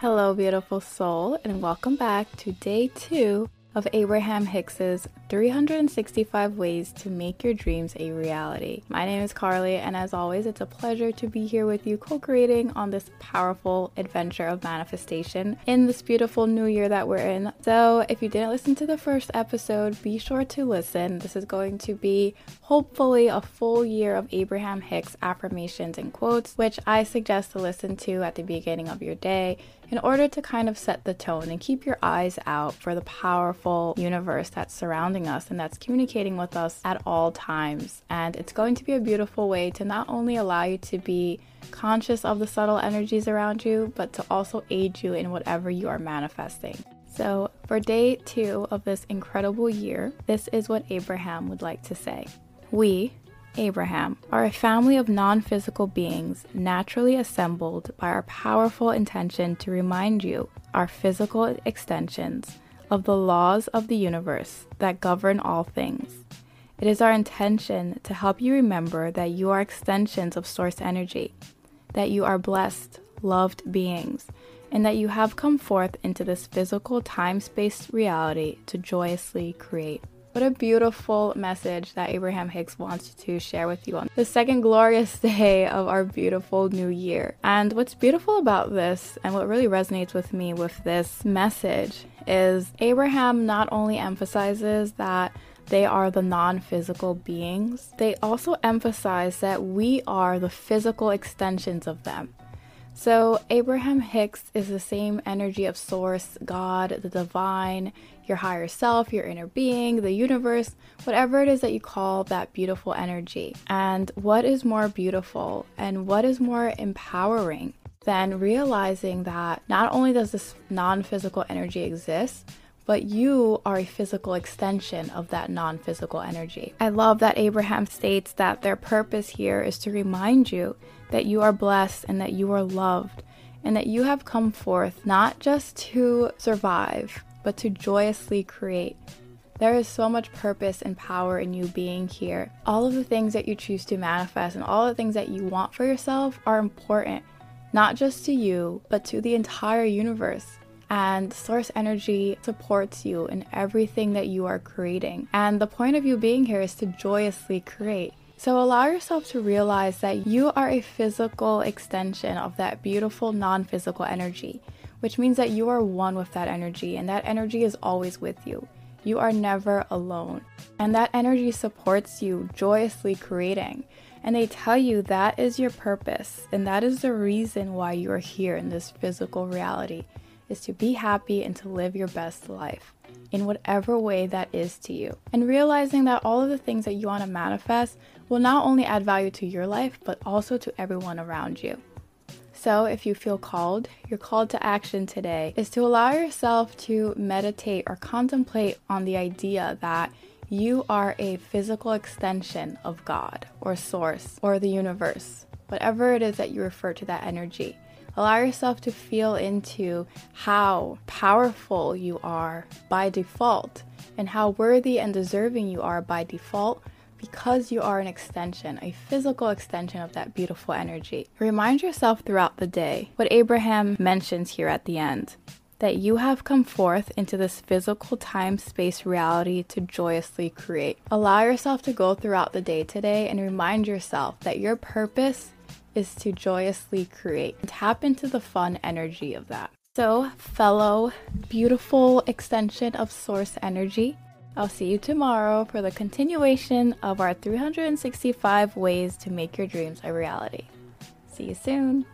Hello, beautiful soul, and welcome back to day two of Abraham Hicks's 365 Ways to Make Your Dreams a Reality. My name is Carly, and as always, it's a pleasure to be here with you co creating on this powerful adventure of manifestation in this beautiful new year that we're in. So, if you didn't listen to the first episode, be sure to listen. This is going to be hopefully a full year of Abraham Hicks affirmations and quotes, which I suggest to listen to at the beginning of your day in order to kind of set the tone and keep your eyes out for the powerful universe that's surrounding us and that's communicating with us at all times. And it's going to be a beautiful way to not only allow you to be conscious of the subtle energies around you, but to also aid you in whatever you are manifesting. So, for day two of this incredible year, this is what Abraham would like to say. We, Abraham, are a family of non physical beings naturally assembled by our powerful intention to remind you, our physical extensions, of the laws of the universe that govern all things. It is our intention to help you remember that you are extensions of source energy, that you are blessed, loved beings, and that you have come forth into this physical time space reality to joyously create. What a beautiful message that Abraham Hicks wants to share with you on the second glorious day of our beautiful new year. And what's beautiful about this, and what really resonates with me with this message, is Abraham not only emphasizes that they are the non physical beings, they also emphasize that we are the physical extensions of them. So, Abraham Hicks is the same energy of Source, God, the divine, your higher self, your inner being, the universe, whatever it is that you call that beautiful energy. And what is more beautiful and what is more empowering than realizing that not only does this non physical energy exist, but you are a physical extension of that non physical energy. I love that Abraham states that their purpose here is to remind you that you are blessed and that you are loved, and that you have come forth not just to survive, but to joyously create. There is so much purpose and power in you being here. All of the things that you choose to manifest and all the things that you want for yourself are important, not just to you, but to the entire universe. And source energy supports you in everything that you are creating. And the point of you being here is to joyously create. So allow yourself to realize that you are a physical extension of that beautiful non physical energy, which means that you are one with that energy and that energy is always with you. You are never alone. And that energy supports you joyously creating. And they tell you that is your purpose and that is the reason why you are here in this physical reality is to be happy and to live your best life in whatever way that is to you. And realizing that all of the things that you want to manifest will not only add value to your life, but also to everyone around you. So, if you feel called, your call to action today is to allow yourself to meditate or contemplate on the idea that you are a physical extension of God or Source or the universe, whatever it is that you refer to that energy. Allow yourself to feel into how powerful you are by default and how worthy and deserving you are by default because you are an extension, a physical extension of that beautiful energy. Remind yourself throughout the day what Abraham mentions here at the end that you have come forth into this physical time space reality to joyously create. Allow yourself to go throughout the day today and remind yourself that your purpose is to joyously create. And tap into the fun energy of that. So, fellow beautiful extension of source energy, I'll see you tomorrow for the continuation of our 365 ways to make your dreams a reality. See you soon.